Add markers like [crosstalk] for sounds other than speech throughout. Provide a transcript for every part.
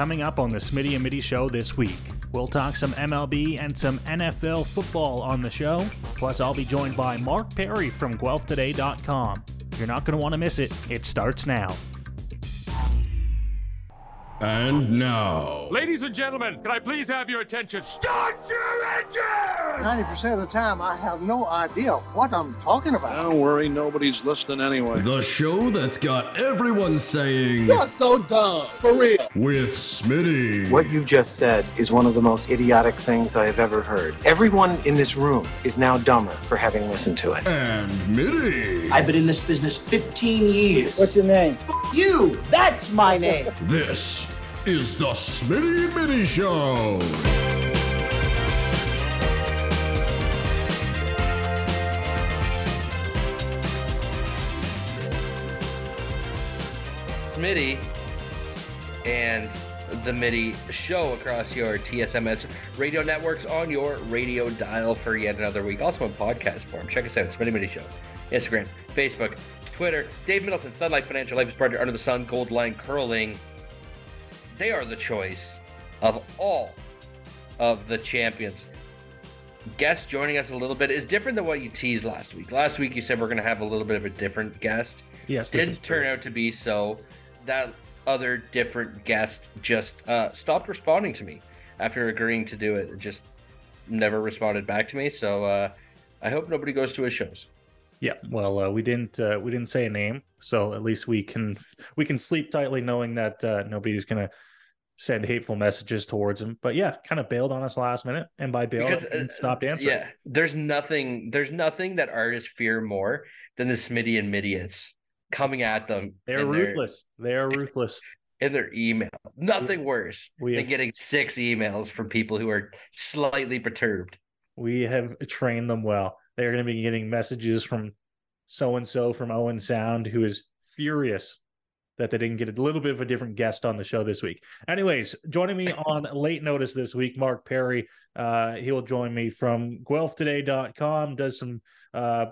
coming up on the Smitty and Mitty show this week. We'll talk some MLB and some NFL football on the show. Plus, I'll be joined by Mark Pare from GuelphToday.com. You're not going to want to miss it. It starts now. And now, Ladies and gentlemen, can I please have your attention? start your engine! 90% of the time, I have no idea what I'm talking about. Don't worry, nobody's listening anyway. The show that's got everyone saying, You're so dumb. For real. with Smitty. What you just said is one of the most idiotic things I have ever heard. Everyone in this room is now dumber for having listened to it. And Mitty. I've been in this business 15 years. What's your name? you? That's my name. This is the Smitty Mitty Show. Smitty and the Mitty show across your TSMS radio networks on your radio dial for yet another week. Also in podcast form. Check us out, Smitty Mitty Show. Instagram, Facebook, Twitter. Dave Middleton, Sun Life Financial, Life is Partner, Under the Sun, Goldline Curling. They are the choice of all of the champions. Guest joining us a little bit is different than what you teased last week. Last week you said we're going to have a little bit of a different guest Yes, didn't turn out to be so. That other different guest just uh, stopped responding to me after agreeing to do it. It Just never responded back to me. So uh, I hope nobody goes to his shows. Yeah, well, uh, we didn't uh, we didn't say a name, so at least we can we can sleep tightly knowing that uh, nobody's gonna send hateful messages towards him. But yeah, kind of bailed on us last minute, and by bailed, Because, uh, stopped answering. Yeah, there's nothing. There's nothing that artists fear more than the Smitty and Midiots coming at them. they're ruthless. They are ruthless. [laughs] in their email. Nothing worse we than have- getting six emails from people who are slightly perturbed. We have trained them well. They're going to be getting messages from so and so from Owen Sound, who is furious that they didn't get a little bit of a different guest on the show this week. Anyways, joining me on late notice this week, Mark Pare. Uh, he'll join me from GuelphToday.com, does some uh,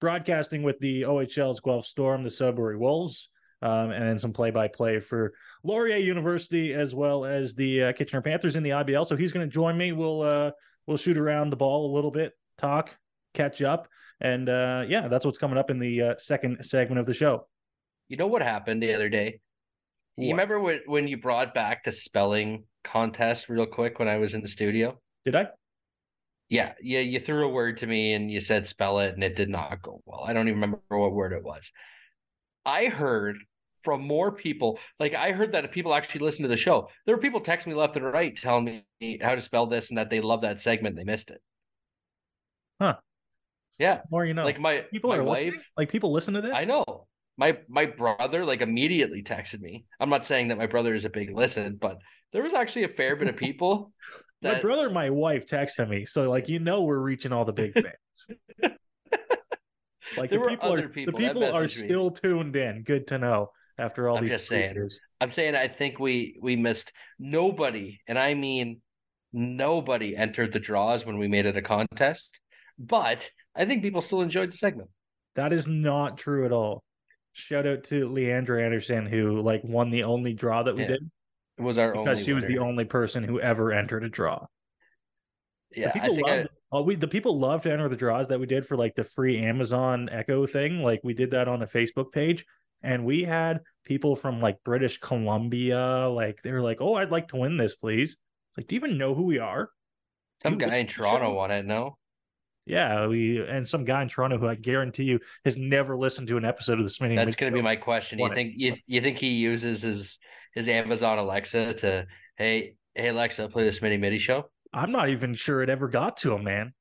broadcasting with the OHL's Guelph Storm, the Sudbury Wolves, um, and then some play by play for Laurier University as well as the uh, Kitchener Panthers in the IBL. So he's going to join me. We'll uh, we'll shoot around the ball a little bit, talk, catch up, and uh, yeah, that's what's coming up in the uh, second segment of the show. You know what happened the other day? You remember when, when you brought back the spelling contest real quick when I was in the studio? Did I? Yeah, yeah, you threw a word to me and you said spell it and it did not go well. I don't even remember what word it was. I heard from more people, like I heard that people actually listen to the show. There were people texting me left and right telling me how to spell this and that they love that segment. They missed it. Huh. Yeah. More you know. Like my people my are wife, listening. Like people listen to this. I know. My my brother like immediately texted me. I'm not saying that my brother is a big listen, but there was actually a fair bit of [laughs] people My brother and my wife texted me, so like you know we're reaching all the big fans. [laughs] like There the were people other are people the people are messaged me. still tuned in. Good to know after all I'm these just saying. years. I'm saying I think we we missed nobody, and I mean nobody entered the draws when we made it a contest. But I think people still enjoyed the segment. That is not true at all. Shout out to Leandra Anderson who like won the only draw that we Yeah, did It was our because she was the only person who ever entered a draw. Yeah, the I people think I, loved oh, we the people loved to enter the draws that we did for like the free Amazon Echo thing. Like we did that on the Facebook page, and we had people from like British Columbia. Like they were like, "Oh, I'd like to win this, please." It's like, do you even know who we are? some guy in [laughs] Toronto show? won it. No, Yeah, we and some guy in Toronto who I guarantee you has never listened to an episode of the Smitty. that's going to be my question. You think you you think he uses his his Amazon Alexa to hey hey Alexa play the Smitty Mitty show? I'm not even sure it ever got to him, man.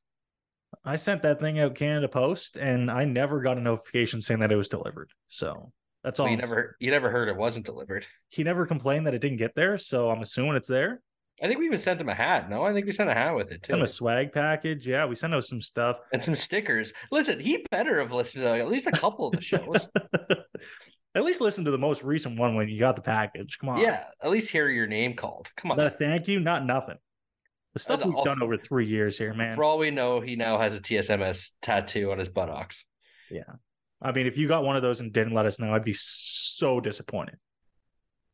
I sent that thing out Canada Post, and I never got a notification saying that it was delivered. So that's all. Well, you I'm never you never heard it wasn't delivered. he never complained that it didn't get there, so I'm assuming it's there. I think we even sent him a hat. No, I think we sent a hat with it too. Sent him a swag package. Yeah, we sent him some stuff. and some stickers. Listen, he better have listened to at least a couple of the shows. [laughs] At least listen to the most recent one when you got the package. Come on. yeah, at least hear your name called. Come on. Not a thank you, not nothing. The stuff Uh, we've done over three years here, man. For all we know, he now has a TSMS tattoo on his buttocks. Yeah. I mean, if you got one of those and didn't let us know, I'd be so disappointed.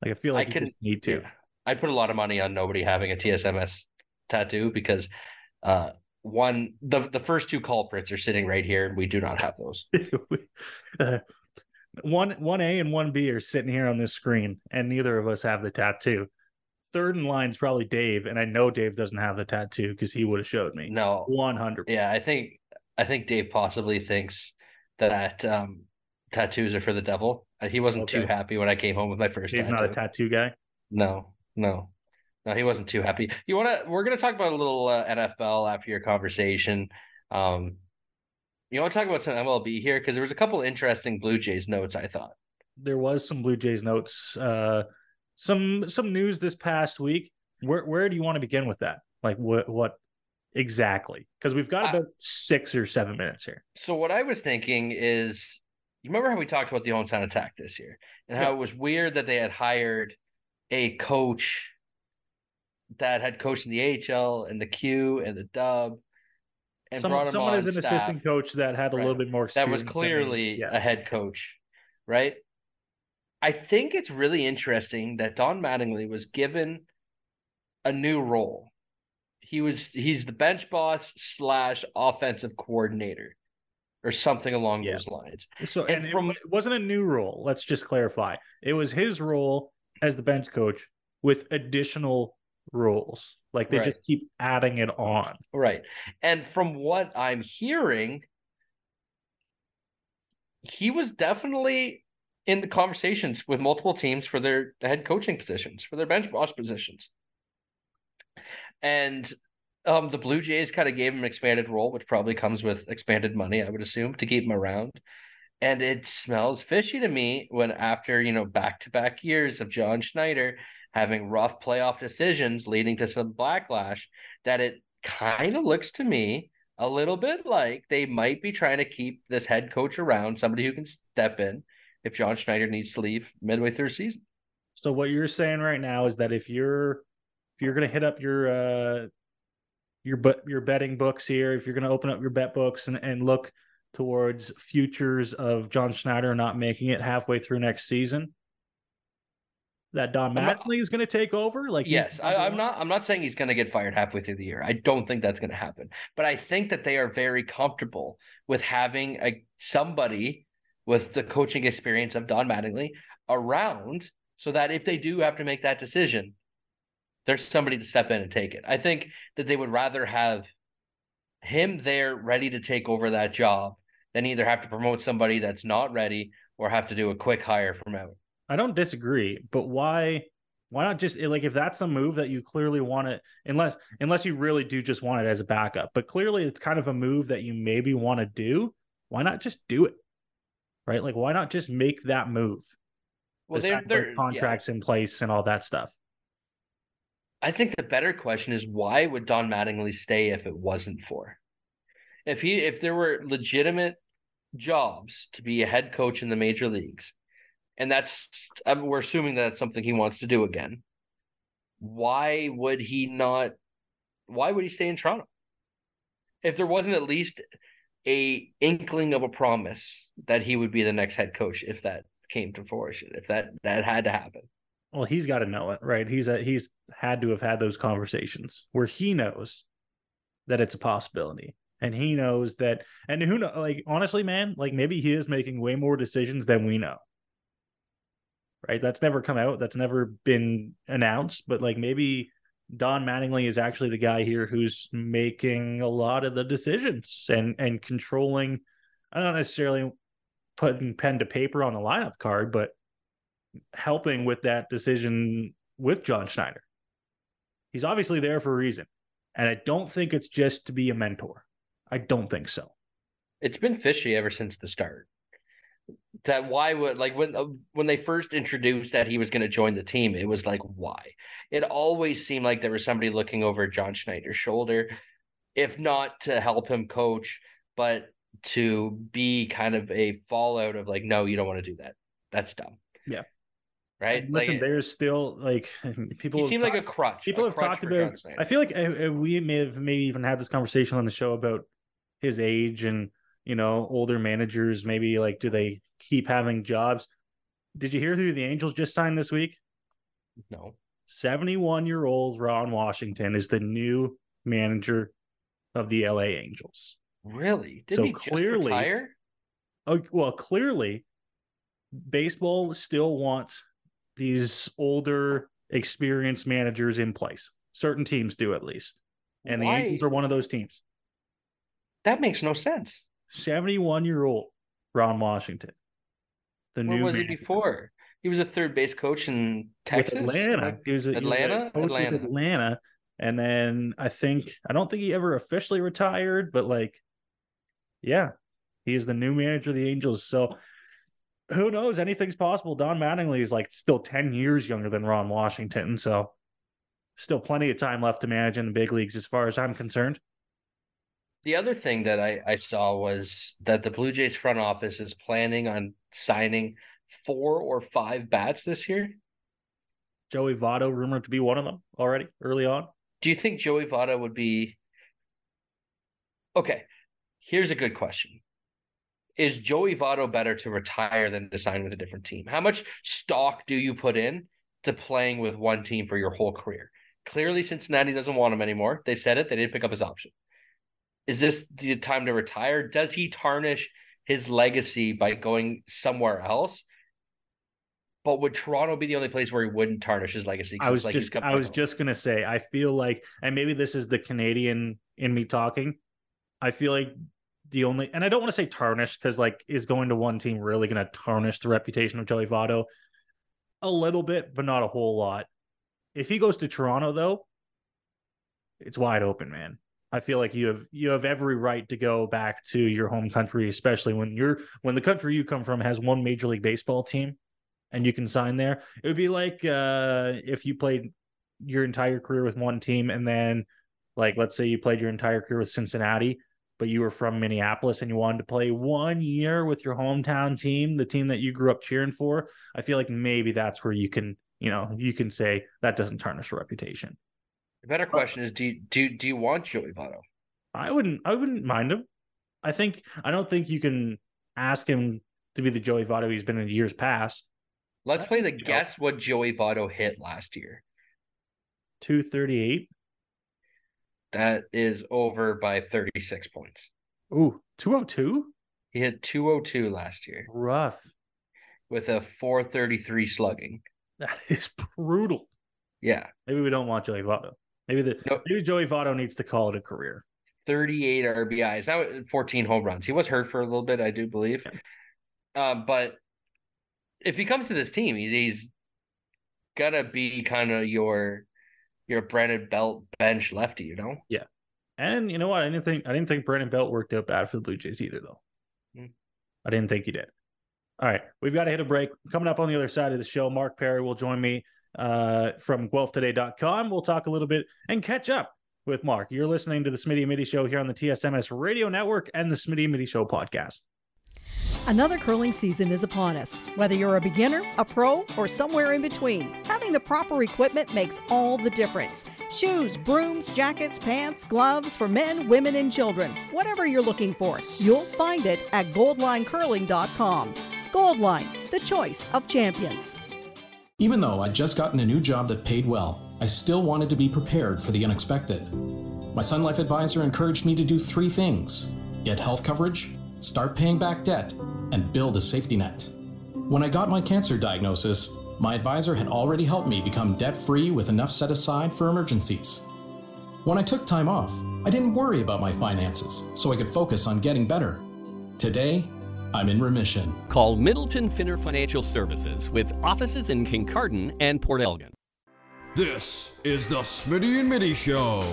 Like I feel like I you can- need to. Yeah. I'd put a lot of money on nobody having a TSMS tattoo because uh one the the first two culprits are sitting right here and we do not have those. [laughs] uh, one one A and one B are sitting here on this screen, and neither of us have the tattoo. Third in line is probably Dave, and I know Dave doesn't have the tattoo because he would have showed me. No. One hundred. Yeah, I think I think Dave possibly thinks that um tattoos are for the devil. Uh, He wasn't too happy when I came home with my first Dave's tattoo. not a tattoo guy. No, no, no. He wasn't too happy. You want to? We're gonna talk about a little uh, NFL after your conversation. Um, you want to talk about some MLB here because there was a couple interesting Blue Jays notes. I thought. There was some Blue Jays notes. Uh, some some news this past week. Where where do you want to begin with that? Like what what exactly? Because we've got I- about six or seven minutes here. So what I was thinking is, you remember how we talked about the Onsen attack this year, and how Yeah. it was weird that they had hired a coach that had coached in the AHL and the Q and the Dub, and Some, brought him someone on as an staff. assistant coach that had a little bit more that was clearly yeah. a head coach, right? I think it's really interesting that Don Mattingly was given a new role. He was he's the bench boss slash offensive coordinator, or something along Yeah. those lines. So And and, from- it wasn't a new role. Let's just clarify. It was his role as the bench coach with additional roles. Like they Right. just keep adding it on. Right. And from what I'm hearing, he was definitely in the conversations with multiple teams for their head coaching positions, for their bench boss positions. And um, the Blue Jays kind of gave him an expanded role, which probably comes with expanded money, I would assume, to keep him around. And it smells fishy to me when, after, you know, back to back years of John Schneider having rough playoff decisions leading to some backlash, that it kind of looks to me a little bit like they might be trying to keep this head coach around, somebody who can step in if John Schneider needs to leave midway through season. So what you're saying right now is that if you're if you're gonna hit up your uh your but your betting books here, if you're gonna open up your bet books and, and look towards futures of John Schneider not making it halfway through next season, that Don Mattingly is gonna take over. Like yes, I, I'm not. I'm not saying he's going to get fired halfway through the year. I don't think that's going to happen. But I think that they are very comfortable with having a somebody with the coaching experience of Don Mattingly around, so that if they do have to make that decision, there's somebody to step in and take it. I think that they would rather have him there ready to take over that job than either have to promote somebody that's not ready or have to do a quick hire from out. I don't disagree, but why why not just like if that's the move that you clearly want it unless unless you really do just want it as a backup, but clearly it's kind of a move that you maybe want to do, why not just do it? Right? Like why not just make that move? Well, they're, they're like, contracts in place and all that stuff. I think the better question is why would Don Mattingly stay if it wasn't for? If he if there were legitimate jobs to be a head coach in the major leagues, and that's um, we're assuming that's something he wants to do again. Why would he not? Why would he stay in Toronto? If there wasn't at least a inkling of a promise that he would be the next head coach, if that came to fruition, if that that had to happen. Well, he's got to know it, right? He's a, he's had to have had those conversations where he knows that it's a possibility. And he knows that and who know like honestly, man, like maybe he is making way more decisions than we know. Right? That's never come out. That's never been announced, but like maybe Don Mattingly is actually the guy here who's making a lot of the decisions and and controlling I don't necessarily putting pen to paper on the lineup card, but helping with that decision with John Schneider. He's obviously there for a reason. And I don't think it's just to be a mentor. I don't think so. it's been fishy ever since the start. That why would like when uh, when they first introduced that he was going to join the team, it was like why? It always seemed like there was somebody looking over John Schneider's shoulder, if not to help him coach, but to be kind of a fallout of like, no, you don't want to do that. That's dumb. Yeah. Right. And listen, like, there's still like [laughs] people. he seemed like a crutch. people a have crutch talked about. I feel like uh, uh, we may have maybe even had this conversation on the show about his age and you know older managers. Maybe like do they keep having jobs? Did you hear who the Angels just signed this week? no. 71 year old Ron Washington is the new manager of the LA Angels. Really? Did So he just clearly- retire? Oh, well, clearly, baseball still wants these older, experienced managers in place. Certain teams do, at least. And the Angels are one of those teams. That makes no sense. 71 year old Ron Washington. The Where new was he before? He was a third base coach in Texas. with Atlanta. He was a, he was a Atlanta? coach with Atlanta. Atlanta. And then I think I don't think he ever officially retired, but like, yeah, he is the new manager of the Angels. So who knows? Anything's possible. Don Mattingly is like still 10 years younger than Ron Washington. So still plenty of time left to manage in the big leagues as far as I'm concerned. The other thing that I, I saw was that the Blue Jays front office is planning on signing four or five bats this year. Joey Votto rumored to be one of them already early on. Do you think Joey Votto would be okay? Here's a good question. Is Joey Votto better to retire than to sign with a different team? How much stock do you put in to playing with one team for your whole career? Clearly, Cincinnati doesn't want him anymore. They've said it. They didn't pick up his option. Is this the time to retire? Does he tarnish his legacy by going somewhere else? But would Toronto be the only place where he wouldn't tarnish his legacy? I was like just I was home. just gonna say I feel like and maybe this is the Canadian in me talking. I feel like the only and I don't want to say tarnish because like is going to one team really gonna tarnish the reputation of Joey Votto? A little bit, but not a whole lot. If he goes to Toronto though, it's wide open, man. I feel like you have you have every right to go back to your home country, especially when you're when the country you come from has one major league baseball team and you can sign there. It would be like uh, if you played your entire career with one team and then, like, let's say you played your entire career with Cincinnati, but you were from Minneapolis and you wanted to play one year with your hometown team, the team that you grew up cheering for. I feel like maybe that's where you can, you know, you can say that doesn't tarnish a reputation. The better question is: Do you, do do you want Joey Votto? I wouldn't, I wouldn't mind him. I think, I don't think you can ask him to be the Joey Votto he's been in years past. Let's play the guess what Joey Votto hit last year. 238. That is over by 36 points. Ooh, 202? He hit 202 last year Rough. with a 433 slugging. That [laughs] is brutal. Yeah, Maybe we don't want Joey Votto. Maybe the Nope. maybe Joey Votto needs to call it a career. 38 RBIs. Now 14 home runs. He was hurt for a little bit, I do believe. Uh, but if he comes to this team, he's, he's gonna be kind of your your Brandon Belt bench lefty, you know. Yeah. And you know what? I didn't think I didn't think Brandon Belt worked out bad for the Blue Jays either, though. Hmm. I didn't think he did. All right, we've got to hit a break. Coming up on the other side of the show, Mark Pare will join me uh, from GuelphToday.com. We'll talk a little bit and catch up with Mark. You're listening to the Smitty and Mitty Show here on the TSMS Radio Network and the Smitty and Mitty Show podcast. Another curling season is upon us. Whether you're a beginner, a pro, or somewhere in between, having the proper equipment makes all the difference. Shoes, brooms, jackets, pants, gloves for men, women, and children. Whatever you're looking for, you'll find it at goldlinecurling.com. Goldline, the choice of champions. Even though I'd just gotten a new job that paid well, I still wanted to be prepared for the unexpected. My Sun Life advisor encouraged me to do three things get health coverage, start paying back debt, and build a safety net. When I got my cancer diagnosis, my advisor had already helped me become debt free with enough set aside for emergencies. When I took time off, I didn't worry about my finances, so I could focus on getting better. Today, I'm in remission. Call Middleton Finner Financial Services with offices in Kincardine and Port Elgin. This is the Smitty and Mitty Show.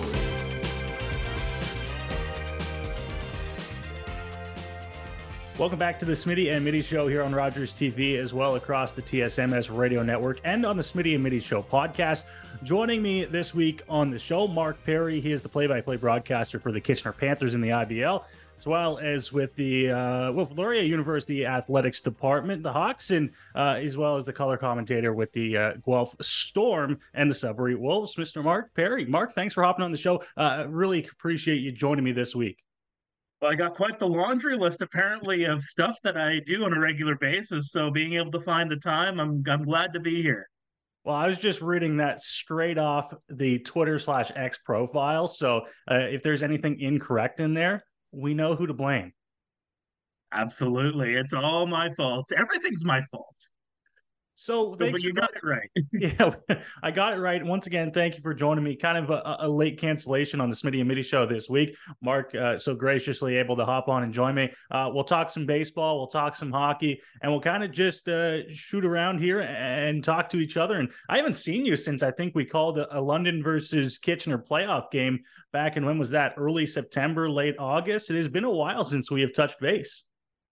Welcome back to the Smitty and Mitty Show here on Rogers TV, as well across the TSMS radio network and on the Smitty and Mitty Show podcast. Joining me this week on the show, Mark Pare. He is the play-by-play broadcaster for the Kitchener Panthers in the IBL, as well as with the uh, Wilfrid Laurier University Athletics Department, the Hawks, and uh, as well as the color commentator with the uh, Guelph Storm and the Sudbury Wolves, Mr. Mark Pare. Mark, thanks for hopping on the show. Uh, really appreciate you joining me this week. Well, I got quite the laundry list apparently of stuff that I do on a regular basis. So being able to find the time, I'm I'm glad to be here. Well, I was just reading that straight off the Twitter slash X profile. So uh, if there's anything incorrect in there, we know who to blame. Absolutely. It's all my fault. Everything's my fault. So, but you got it right. [laughs] yeah, [laughs] I got it right. Once again, thank you for joining me. Kind of a, a late cancellation on the Smitty and Mitty show this week. Mark, uh, so graciously able to hop on and join me. Uh, we'll talk some baseball, we'll talk some hockey, and we'll kind of just uh, shoot around here and talk to each other. And I haven't seen you since I think we called a, a London versus Kitchener playoff game back in when was that? Early September, late August. It has been a while since we have touched base.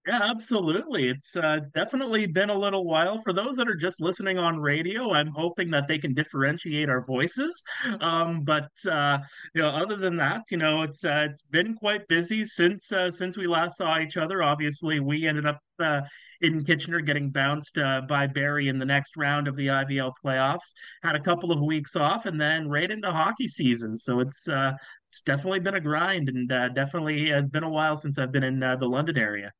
Yeah, absolutely. It's uh, it's definitely been a little while. For those that are just listening on radio, I'm hoping that they can differentiate our voices. Um, but uh, you know, other than that, you know, it's uh, it's been quite busy since uh, since we last saw each other. Obviously, we ended up uh, in Kitchener getting bounced uh, by Barrie in the next round of the IBL playoffs. Had a couple of weeks off, and then right into hockey season. So it's uh, it's definitely been a grind, and uh, definitely has been a while since I've been in uh, the London area.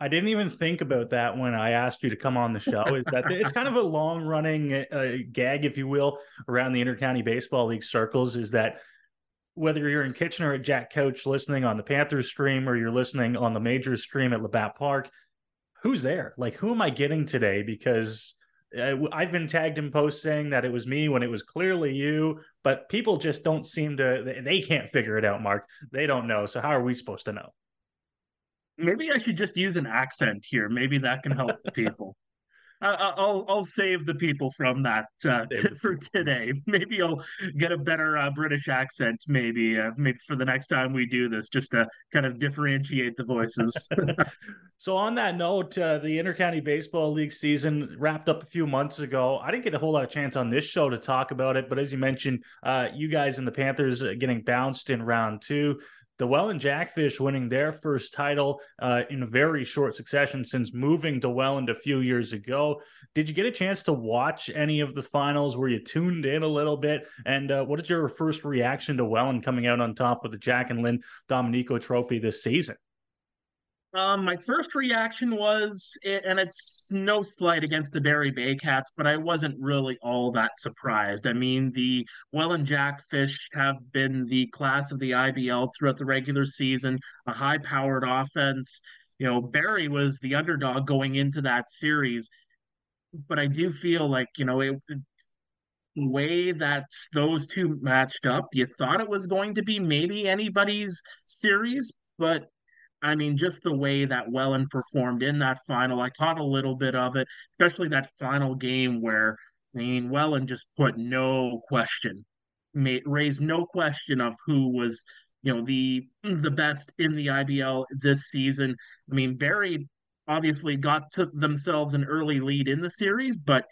I didn't even think about that when I asked you to come on the show. Is that it's kind of a long running uh, gag, if you will, around the Intercounty Baseball League circles is that whether you're in Kitchener at Jack Couch listening on the Panthers stream or you're listening on the major stream at Labatt Park, who's there? Like, who am I getting today? Because uh, I've been tagged in posts saying that it was me when it was clearly you, but people just don't seem to, they can't figure it out, Mark. They don't know. So, how are we supposed to know? Maybe I should just use an accent here. Maybe that can help [laughs] people. I, will I'll save the people from that uh, t- [laughs] for today. Maybe I'll get a better uh, British accent. Maybe uh, maybe for the next time we do this, just to kind of differentiate the voices. [laughs] so on that note, uh, the Intercounty Baseball League season wrapped up a few months ago. I didn't get a whole lot of chance on this show to talk about it, but as you mentioned, uh, you guys and the Panthers uh, getting bounced in round two the Welland Jackfish winning their first title uh, in very short succession since moving to Welland a few years ago. Did you get a chance to watch any of the finals? Were you tuned in a little bit? And uh, what is your first reaction to Welland coming out on top with the Jack and Lynn Dominico Trophy this season? Um, my first reaction was, and it's no slight against the Barrie Baycats, but I wasn't really all that surprised. I mean, the Well Welland Jackfish have been the class of the IBL throughout the regular season, a high-powered offense. You know, Barrie was the underdog going into that series, but I do feel like you know it. The way that those two matched up, you thought it was going to be maybe anybody's series, but I mean, just the way that Welland performed in that final, I caught a little bit of it, especially that final game where I mean, Welland just put no question, made, raised no question of who was, you know, the the best in the IBL this season. I mean, Barrie obviously got to themselves an early lead in the series, but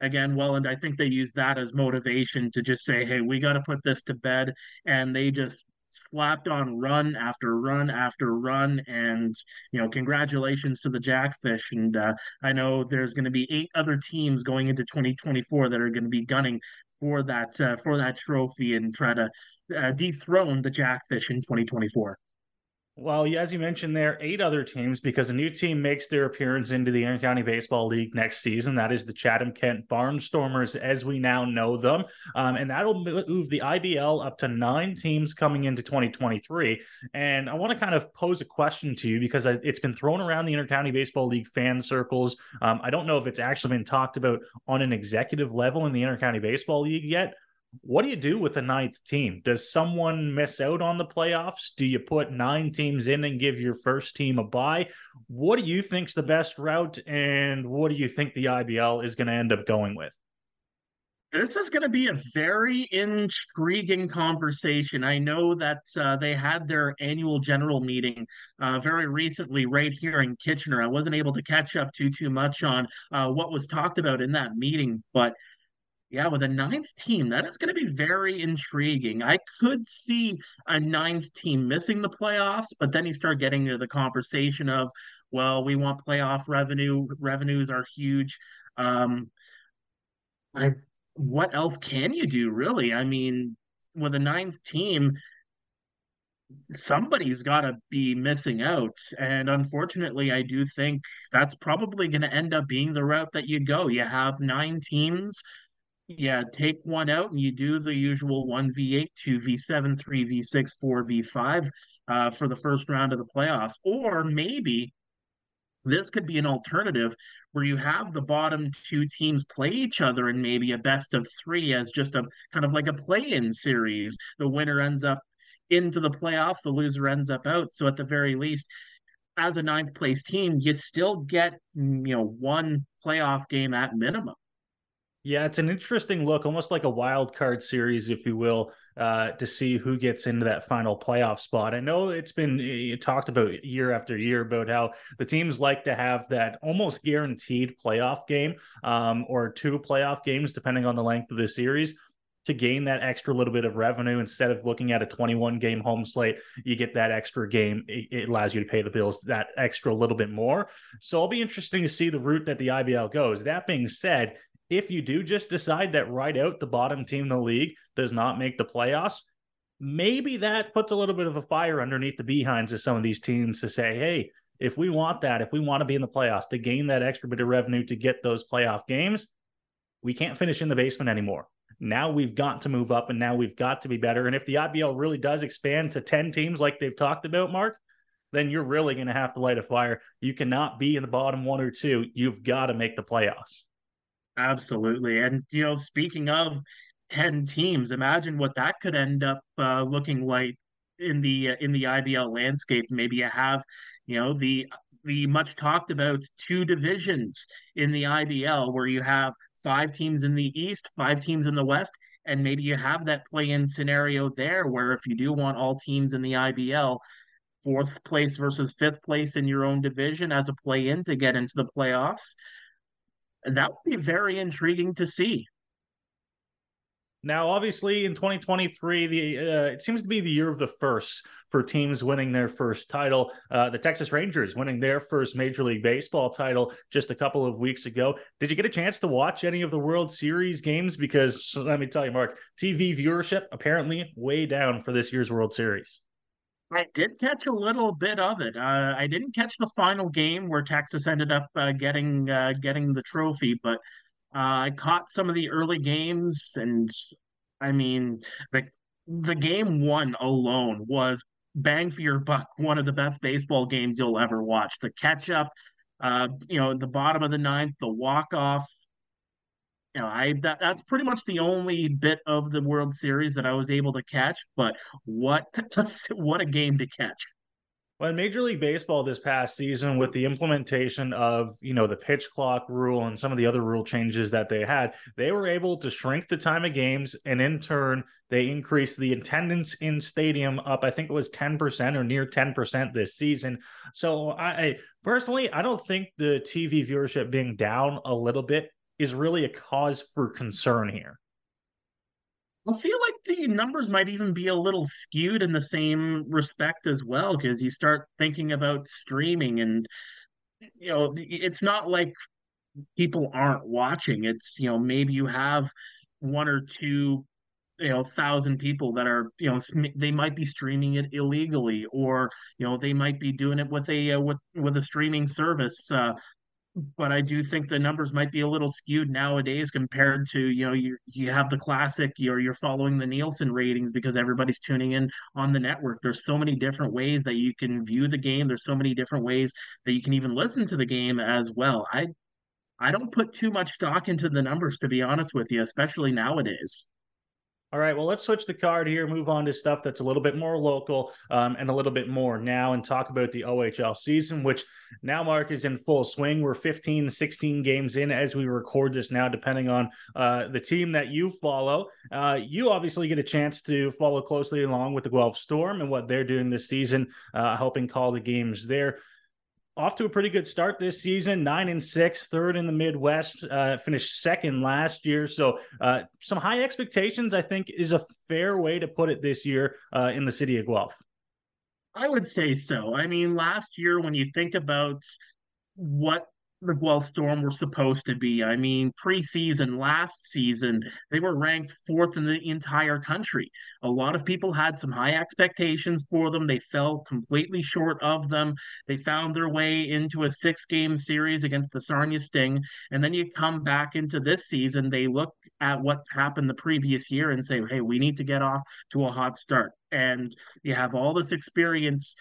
again, Welland, I think they used that as motivation to just say, hey, we got to put this to bed. And they just slapped on run after run after run. And you know congratulations to the jackfish. And uh, i know there's going to be eight other teams going into 2024 that are going to be gunning for that uh, for that trophy and try to uh, dethrone the jackfish in 2024 well, as you mentioned, there eight other teams because a new team makes their appearance into the Intercounty Baseball League next season. That is the Chatham Kent Barnstormers, as we now know them, um, and that'll move the IBL up to nine teams coming into 2023. And I want to kind of pose a question to you because it's been thrown around the Intercounty Baseball League fan circles. Um, I don't know if it's actually been talked about on an executive level in the Intercounty Baseball League yet, what do you do with a ninth team? Does someone miss out on the playoffs? Do you put nine teams in and give your first team a bye? What do you think's the best route, and what do you think the IBL is going to end up going with? This is going to be a very intriguing conversation. I know that uh, they had their annual general meeting uh, very recently, right here in Kitchener. I wasn't able to catch up too too much on uh, what was talked about in that meeting, but yeah, with a ninth team, that is going to be very intriguing. I could see a ninth team missing the playoffs, but then you start getting into the conversation of, well, we want playoff revenue. Revenues are huge. Um, I, what else can you do, really? I mean, with a ninth team, somebody's got to be missing out. And unfortunately, I do think that's probably going to end up being the route that you go. You have nine teams yeah, take one out and you do the usual 1v8, 2v7, 3v6, 4v5 uh, for the first round of the playoffs. Or maybe this could be an alternative where you have the bottom two teams play each other in maybe a best of three as just a kind of like a play in series. The winner ends up into the playoffs, the loser ends up out. So at the very least, as a ninth place team, you still get you know one playoff game at minimum. Yeah, it's an interesting look, almost like a wild card series, if you will, uh, to see who gets into that final playoff spot. I know it's been talked about year after year about how the teams like to have that almost guaranteed playoff game um, or two playoff games, depending on the length of the series to gain that extra little bit of revenue. Instead of looking at a 21 game home slate you get that extra game it, allows you to pay the bills that extra little bit more. So it'll be interesting to see the route that the ibl goes. That being said if you do just decide that right out the bottom team in the league does not make the playoffs, maybe that puts a little bit of a fire underneath the behinds of some of these teams to say, hey, if we want that, if we want to be in the playoffs to gain that extra bit of revenue to get those playoff games, we can't finish in the basement anymore. Now we've got to move up and now we've got to be better. And if the IBL really does expand to 10 teams like they've talked about, Mark, then you're really going to have to light a fire. You cannot be in the bottom one or two. You've got to make the playoffs. Absolutely. And, you know, speaking of 10 teams, imagine what that could end up uh, looking like in the uh, in the IBL landscape. Maybe you have, you know, the the much talked about two divisions in the IBL where you have five teams in the East, five teams in the West, and maybe you have that play-in scenario there where if you do want all teams in the IBL, fourth place versus fifth place in your own division as a play-in to get into the playoffs that would be very intriguing to see. Now, obviously, in 2023, the uh, it seems to be the year of the first for teams winning their first title. Uh, the Texas Rangers winning their first Major League Baseball title just a couple of weeks ago. Did you get a chance to watch any of the World Series games? Because let me tell you, Mark, TV viewership apparently way down for this year's World Series. I did catch a little bit of it. Uh, I didn't catch the final game where Texas ended up uh, getting uh, getting the trophy, but uh, I caught some of the early games, and I mean the the game one alone was bang for your buck, one of the best baseball games you'll ever watch. The catch up, uh, you know, the bottom of the ninth, the walk off, you know, I that, that's pretty much the only bit of the World Series that I was able to catch. But what [laughs] what a game to catch! Well, in Major League Baseball this past season, with the implementation of you know the pitch clock rule and some of the other rule changes that they had, they were able to shrink the time of games, and in turn, they increased the attendance in stadium up. I think it was ten percent or near ten percent this season. So, I, I personally, I don't think the TV viewership being down a little bit is really a cause for concern here. I feel like the numbers might even be a little skewed in the same respect as well, because you start thinking about streaming and you know, it's not like people aren't watching. It's, you know, maybe you have one or two, you know, thousand people that are, you know, they might be streaming it illegally, or you know, they might be doing it with a uh, with with a streaming service. Uh, but I do think the numbers might be a little skewed nowadays compared to you know you you have the classic you're you're following the Nielsen ratings because everybody's tuning in on the network. There's so many different ways that you can view the game. There's so many different ways that you can even listen to the game as well. I I don't put too much stock into the numbers to be honest with you, especially nowadays. All right, well, let's switch the card here, move on to stuff that's a little bit more local um, and a little bit more now, and talk about the OHL season, which now, Mark, is in full swing. We're 15, 16 games in as we record this now, depending on uh, the team that you follow. Uh, you obviously get a chance to follow closely along with the Guelph Storm and what they're doing this season, uh, helping call the games there off to a pretty good start this season. Nine and six third in the midwest uh, finished second last year. So uh, some high expectations i think is a fair way to put it this year uh, in the city of guelph. I would say so. I mean last year when you think about what the Guelph Storm were supposed to be. I mean, preseason last season, they were ranked fourth in the entire country. A lot of people had some high expectations for them. They fell completely short of them. They found their way into a six game series against the Sarnia Sting. And then you come back into this season, they look at what happened the previous year and say, hey, we need to get off to a hot start. And you have all this experience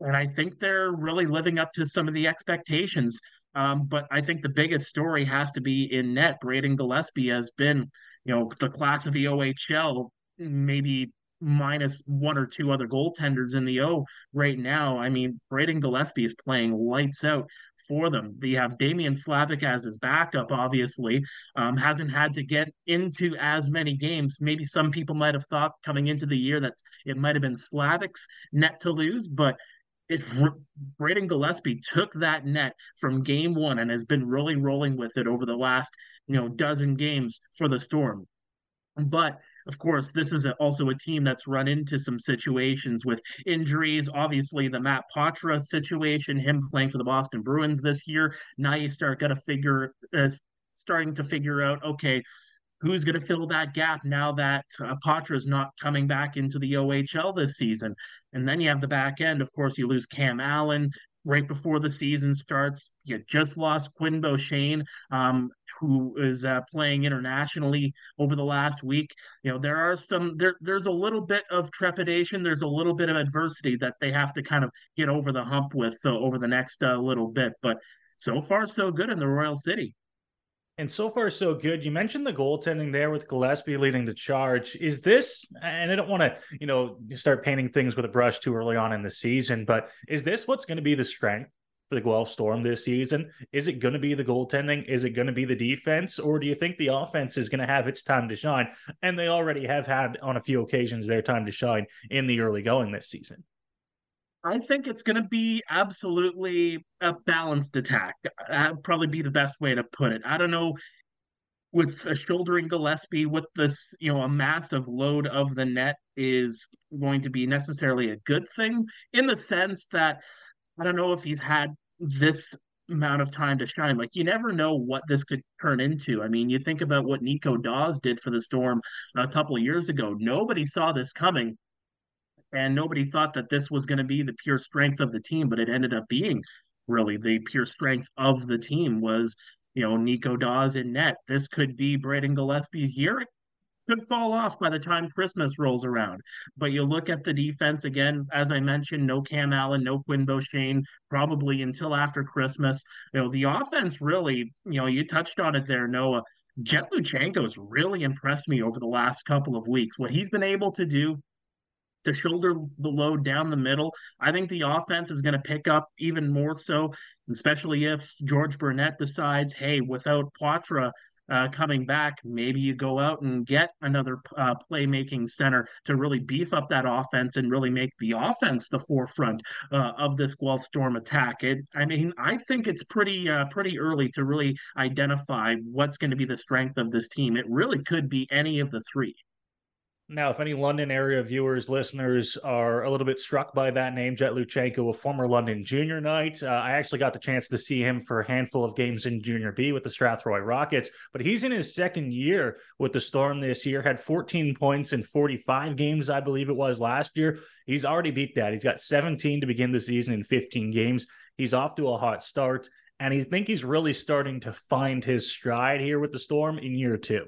and I think they're really living up to some of the expectations. Um, but I think the biggest story has to be in net. Braden Gillespie has been, you know, the class of the OHL, maybe minus one or two other goaltenders in the O right now. I mean, Braden Gillespie is playing lights out for them. You have Damian Slavic as his backup, obviously. Um, hasn't had to get into as many games. Maybe some people might have thought coming into the year that it might have been Slavic's net to lose, but if Braden Gillespie took that net from game one and has been really rolling with it over the last, you know, dozen games for the Storm. But of course, this is a, also a team that's run into some situations with injuries. Obviously, the Matt Poitras situation, him playing for the Boston Bruins this year. Now you start got to figure, uh, starting to figure out, okay, who's going to fill that gap now that uh, is not coming back into the OHL this season? And then you have the back end. Of course, you lose Cam Allen right before the season starts. You just lost Quinn Beauchene, um, who is uh, playing internationally over the last week. You know, there are some there. There's a little bit of trepidation. There's a little bit of adversity that they have to kind of get over the hump with uh, over the next uh, little bit. But so far, so good in the Royal City. And so far, so good. You mentioned the goaltending there with Gillespie leading the charge. Is this, and I don't want to, you know, start painting things with a brush too early on in the season, but is this what's going to be the strength for the Guelph Storm this season? Is it going to be the goaltending? Is it going to be the defense? Or do you think the offense is going to have its time to shine? And they already have had on a few occasions their time to shine in the early going this season. I think it's going to be absolutely a balanced attack. That'd probably be the best way to put it. I don't know with a shouldering Gillespie with this, you know, a massive load of the net is going to be necessarily a good thing in the sense that I don't know if he's had this amount of time to shine. Like you never know what this could turn into. I mean, you think about what Nico Daws did for the Storm a couple of years ago. Nobody saw this coming and nobody thought that this was going to be the pure strength of the team, but it ended up being really the pure strength of the team was, you know, Nico Daws in net. This could be Braden Gillespie's year. It could fall off by the time Christmas rolls around. But you look at the defense again, as I mentioned, no Cam Allen, no Quinn Beauchene, probably until after Christmas. You know, the offense really, you know, you touched on it there, Noah. Jett Luchanko's really impressed me over the last couple of weeks. What he's been able to do to shoulder the load down the middle. I think the offense is going to pick up even more so, especially if George Burnett decides, hey, without Poitras uh, coming back, maybe you go out and get another uh, playmaking center to really beef up that offense and really make the offense the forefront uh, of this Guelph Storm attack. It, I mean, I think it's pretty uh, pretty early to really identify what's going to be the strength of this team. It really could be any of the three. Now, if any London area viewers, listeners are a little bit struck by that name, Jett Luchanko, a former London junior knight, uh, I actually got the chance to see him for a handful of games in Junior B with the Strathroy Rockets, but he's in his second year with the Storm this year, had 14 points in 45 games, I believe it was last year. He's already beat that. He's got 17 to begin the season in 15 games. He's off to a hot start, and I think he's really starting to find his stride here with the Storm in year two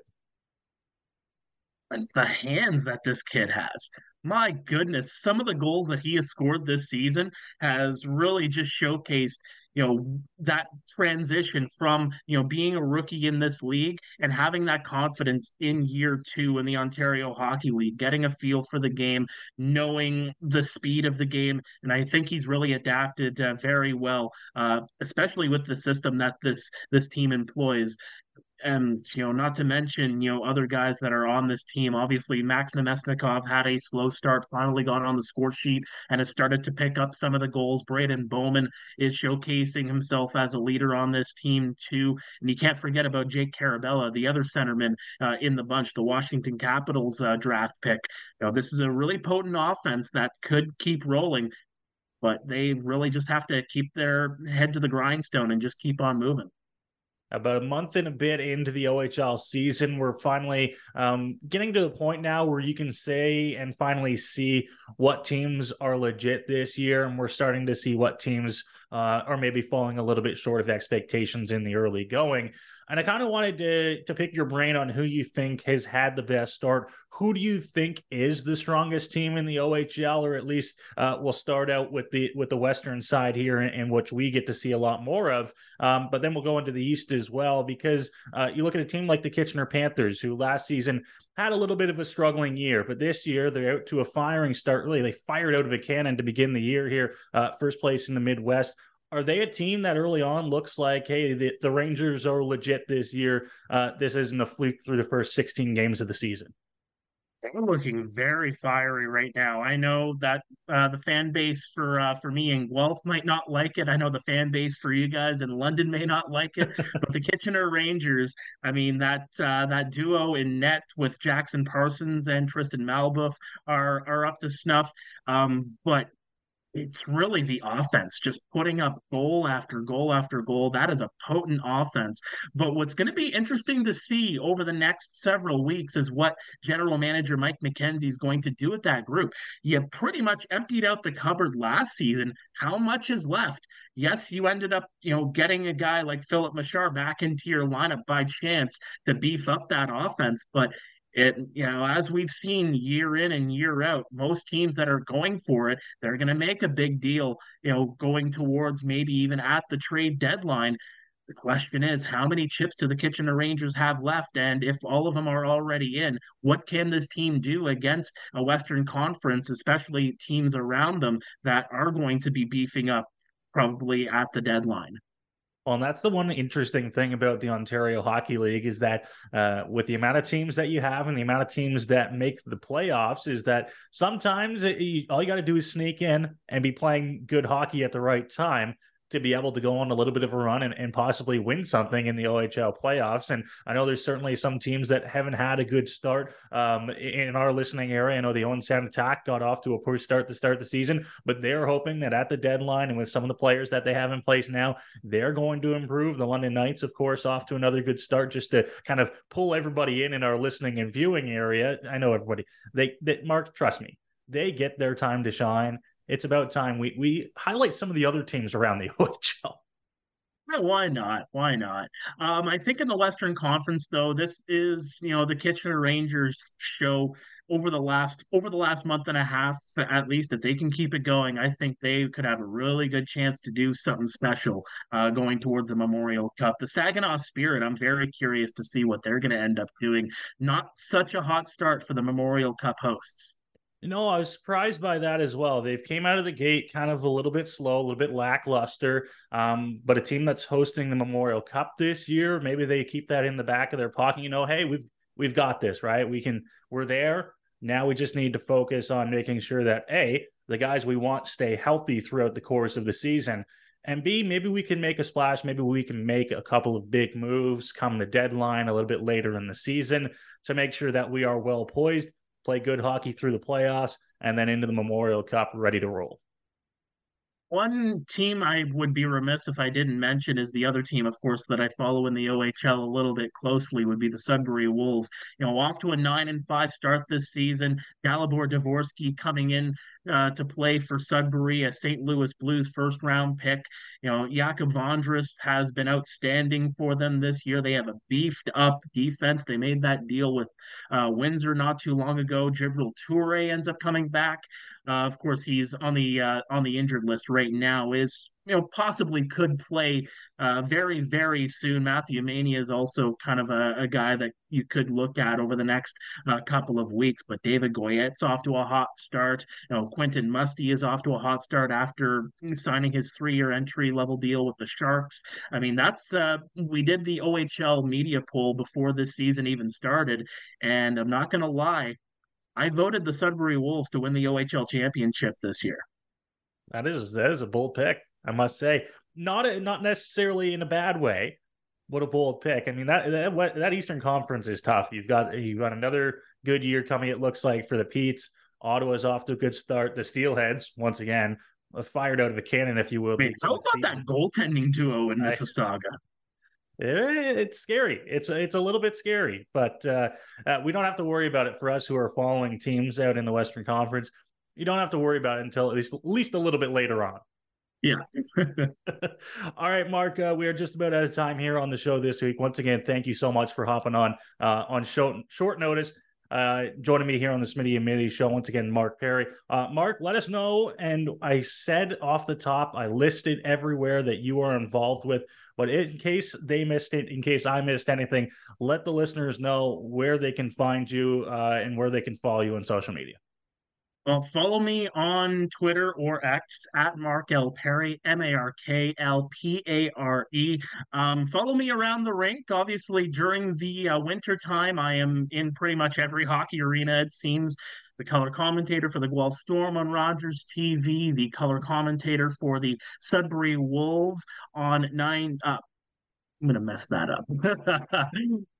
the hands that this kid has. My goodness, some of the goals that he has scored this season has really just showcased, you know, that transition from, you know, being a rookie in this league and having that confidence in year two in the Ontario Hockey League, getting a feel for the game, knowing the speed of the game. And I think he's really adapted uh, very well, uh, especially with the system that this this team employs and you know, not to mention you know other guys that are on this team. Obviously, Max Namestnikov had a slow start, finally got on the score sheet, and has started to pick up some of the goals. Braden Bowman is showcasing himself as a leader on this team too, and you can't forget about Jake Karabela, the other centerman uh, in the bunch, the Washington Capitals uh, draft pick. You know, this is a really potent offense that could keep rolling but they really just have to keep their head to the grindstone and just keep on moving about a month and a bit into the OHL season, we're finally um, getting to the point now where you can say and finally see what teams are legit this year. And we're starting to see what teams uh, are maybe falling a little bit short of expectations in the early going. And I kind of wanted to to pick your brain on who you think has had the best start. Who do you think is the strongest team in the OHL, or at least uh, we'll start out with the with the Western side here, in which we get to see a lot more of. Um, but then we'll go into the East as well, because uh, you look at a team like the Kitchener Panthers, who last season had a little bit of a struggling year, but this year they're out to a firing start. Really, they fired out of a cannon to begin the year here, uh, first place in the Midwest are they a team that early on looks like, hey, the, the Rangers are legit this year? Uh, this isn't a fluke through the first 16 games of the season. They're looking very fiery right now. I know that uh, the fan base for uh, for me in Guelph might not like it. I know the fan base for you guys in London may not like it, [laughs] but the Kitchener Rangers, I mean that uh, that duo in net with Jackson Parsons and Tristan Malbeuf are are up to snuff. Um, but it's really the offense just putting up goal after goal after goal. That is a potent offense. But what's going to be interesting to see over the next several weeks is what general manager Mike McKenzie is going to do with that group. You pretty much emptied out the cupboard last season. How much is left? Yes, you ended up, you know, getting a guy like Filip Mesar back into your lineup by chance to beef up that offense, but it you know as we've seen year in and year out most teams that are going for it they're going to make a big deal you know going towards maybe even at the trade deadline. The question is how many chips do the kitchener rangers have left? And if all of them are already in what can this team do against a western conference especially teams around them that are going to be beefing up probably at the deadline well, and that's the one interesting thing about the Ontario Hockey League is that uh, with the amount of teams that you have and the amount of teams that make the playoffs, is that sometimes it, you, all you got to do is sneak in and be playing good hockey at the right time to be able to go on a little bit of a run and, and possibly win something in the OHL playoffs. And I know there's certainly some teams that haven't had a good start um, in our listening area. I know the Owen Sound Attack got off to a poor start to start the season, but they're hoping that at the deadline and with some of the players that they have in place now, they're going to improve. The London Knights, of course, off to another good start just to kind of pull everybody in in our listening and viewing area. I know everybody, they, Mark, trust me, they get their time to shine it's about time we we highlight some of the other teams around the [laughs] OHL. Yeah, why not? Why not? Um, I think in the Western Conference, though, this is you know the Kitchener Rangers show over the last over the last month and a half at least. If they can keep it going, I think they could have a really good chance to do something special uh, going towards the Memorial Cup. The Saginaw Spirit, I'm very curious to see what they're going to end up doing. Not such a hot start for the Memorial Cup hosts. Know, I was surprised by that as well. They've came out of the gate kind of a little bit slow, a little bit lackluster. Um, but a team that's hosting the Memorial Cup this year, maybe they keep that in the back of their pocket. You know, hey, we've we've got this, right? We can we're there. Now we just need to focus on making sure that A, the guys we want stay healthy throughout the course of the season. And B, maybe we can make a splash. Maybe we can make a couple of big moves come the deadline a little bit later in the season to make sure that we are well poised play good hockey through the playoffs, and then into the Memorial Cup ready to roll. One team I would be remiss if I didn't mention is the other team, of course, that I follow in the OHL a little bit closely would be the Sudbury Wolves. You know, off to a nine and five start this season. Dalibor Dvorsky coming in uh, to play for Sudbury, a St. Louis Blues first round pick. You know, Jakub Vondras has been outstanding for them this year. They have a beefed up defense. They made that deal with uh, Windsor not too long ago. Djibril Toure ends up coming back. Uh, of course, he's on the uh, on the injured list right now. Is you know possibly could play uh, very very soon. Matthew Mania is also kind of a, a, guy that you could look at over the next uh, couple of weeks. But David Goyette's off to a hot start. You know Quentin Musty is off to a hot start after signing his three year entry level deal with the Sharks. I mean that's uh, we did the OHL media poll before this season even started, and I'm not going to lie. I voted the Sudbury Wolves to win the OHL championship this year. That is that is a bold pick. I must say, not a, not necessarily in a bad way. What a bold pick! I mean that that that Eastern Conference is tough. You've got you've got another good year coming. It looks like for the Petes. Ottawa's off to a good start. The Steelheads once again fired out of a cannon, if you will. Wait, how about that goaltending duo in Mississauga? It's scary. It's it's a little bit scary, but uh, uh, we don't have to worry about it for us who are following teams out in the Western Conference. You don't have to worry about it until at least at least a little bit later on. Yeah. [laughs] All right, Mark. Uh, we are just about out of time here on the show this week. Once again, thank you so much for hopping on uh, on short short notice. Uh, joining me here on the Smitty and Mitty show once again, Mark Pare. Uh, Mark, let us know. And I said off the top, I listed everywhere that you are involved with. But in case they missed it, in case I missed anything, let the listeners know where they can find you uh, and where they can follow you on social media. Well, follow me on Twitter or X at Mark L. Pare, M A R K L P A R E. Um, follow me around the rink. Obviously, during the uh, winter time, I am in pretty much every hockey arena, it seems. The color commentator for the Guelph Storm on Rogers TV, the color commentator for the Sudbury Wolves on nine. Uh, I'm gonna mess that up. [laughs]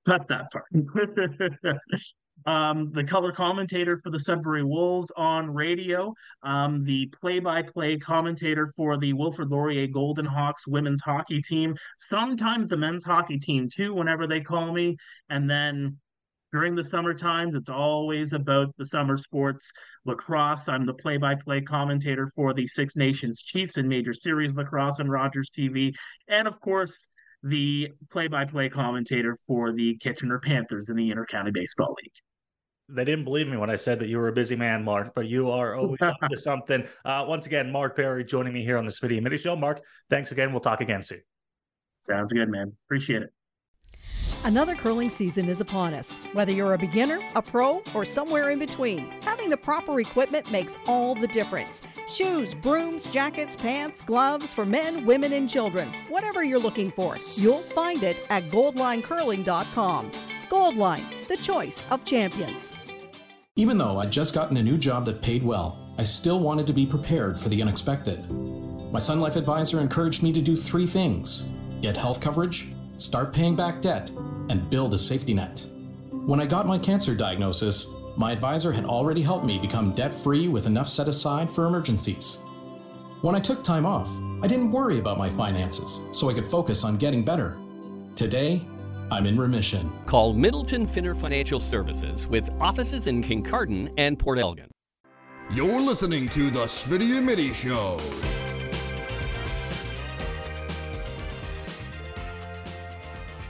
Cut that part. [laughs] um, the color commentator for the Sudbury Wolves on radio, um, the play-by-play commentator for the Wilfrid Laurier Golden Hawks women's hockey team, sometimes the men's hockey team too, whenever they call me, and then during the summer times, it's always about the summer sports. Lacrosse, I'm the play-by-play commentator for the Six Nations Chiefs in Major Series Lacrosse on Rogers TV, and of course the play-by-play commentator for the Kitchener Panthers in the Intercounty Baseball League they didn't believe me when I said that you were a busy man, Mark, but you are always up [laughs] to something. Uh, once again, Mark Pare joining me here on the Smitty Mitty Show. Mark, thanks again. We'll talk again soon. Sounds good, man. Appreciate it. Another curling season is upon us. Whether you're a beginner, a pro, or somewhere in between, having the proper equipment makes all the difference. Shoes, brooms, jackets, pants, gloves for men, women, and children. Whatever you're looking for, you'll find it at goldlinecurling.com. Goldline, the choice of champions. Even though I'd just gotten a new job that paid well, I still wanted to be prepared for the unexpected. My Sun Life advisor encouraged me to do three things get health coverage, start paying back debt, and build a safety net. When I got my cancer diagnosis, my advisor had already helped me become debt free with enough set aside for emergencies. When I took time off, I didn't worry about my finances, so I could focus on getting better. Today, I'm in remission. Call Middleton Finner Financial Services with offices in Kincardine and Port Elgin. You're listening to the Smitty and Mitty Show.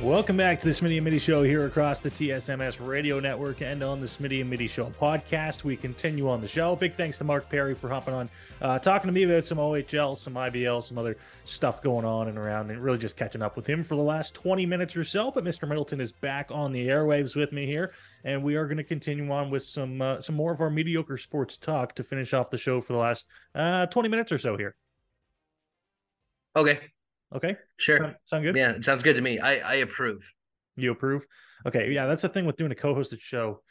Welcome back to the Smitty and Mitty Show here across the TSMS Radio Network and on the Smitty and Mitty Show podcast. We continue on the show. Big thanks to Mark Pare for hopping on, uh, talking to me about some OHL, some IBL, some other stuff going on and around, and really just catching up with him for the last 20 minutes or so. But Mr. Middleton is back on the airwaves with me here, and we are going to continue on with some uh, some more of our mediocre sports talk to finish off the show for the last uh, 20 minutes or so here. Okay. Okay. Sure. Sound, sound good? Yeah, it sounds good to me. I, I approve. You approve? Okay. Yeah, that's the thing with doing a co-hosted show.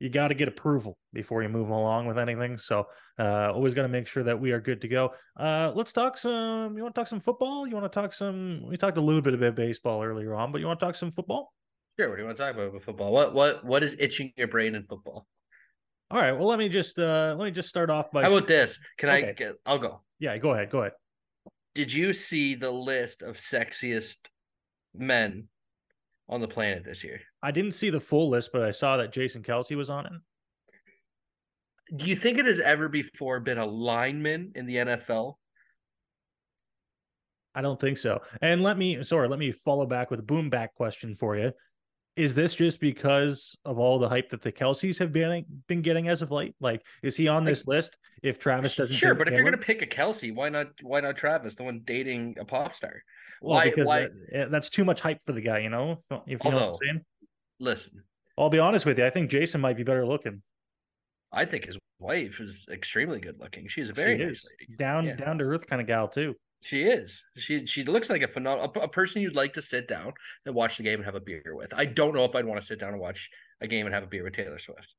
You got to get approval before you move along with anything. So uh, always got to make sure that we are good to go. Uh, let's talk some. You want to talk some football? You want to talk some? We talked a little bit about baseball earlier on, but you want to talk some football? Sure. What do you want to talk about with football? What what what is itching your brain in football? All right. Well, let me just uh, let me just start off by. How about this? Can Okay. I get? I'll go. Yeah, go ahead. Go ahead. Did you see the list of sexiest men on the planet this year? I didn't see the full list, but I saw that Jason Kelce was on it. Do you think it has ever before been a lineman in the NFL? I don't think so. And let me, sorry, let me follow back with a boom back question for you. Is this just because of all the hype that the Kelces have been been getting as of late? Like, is he on this list? If Travis doesn't, Sure, but if you're gonna pick a Kelce, why not? Why not Travis, the one dating a pop star? well, why? because why? that- eh, that's too much hype for the guy, you know. If you know what I'm saying. Listen, I'll be honest with you. I think Jason might be better looking. I think his wife is extremely good looking. She's a very she nice is lady. down Yeah. down to earth kind of gal too. She is. She she looks like a phenomenal a, a person you'd like to sit down and watch the game and have a beer with. I don't know if I'd want to sit down and watch a game and have a beer with Taylor Swift.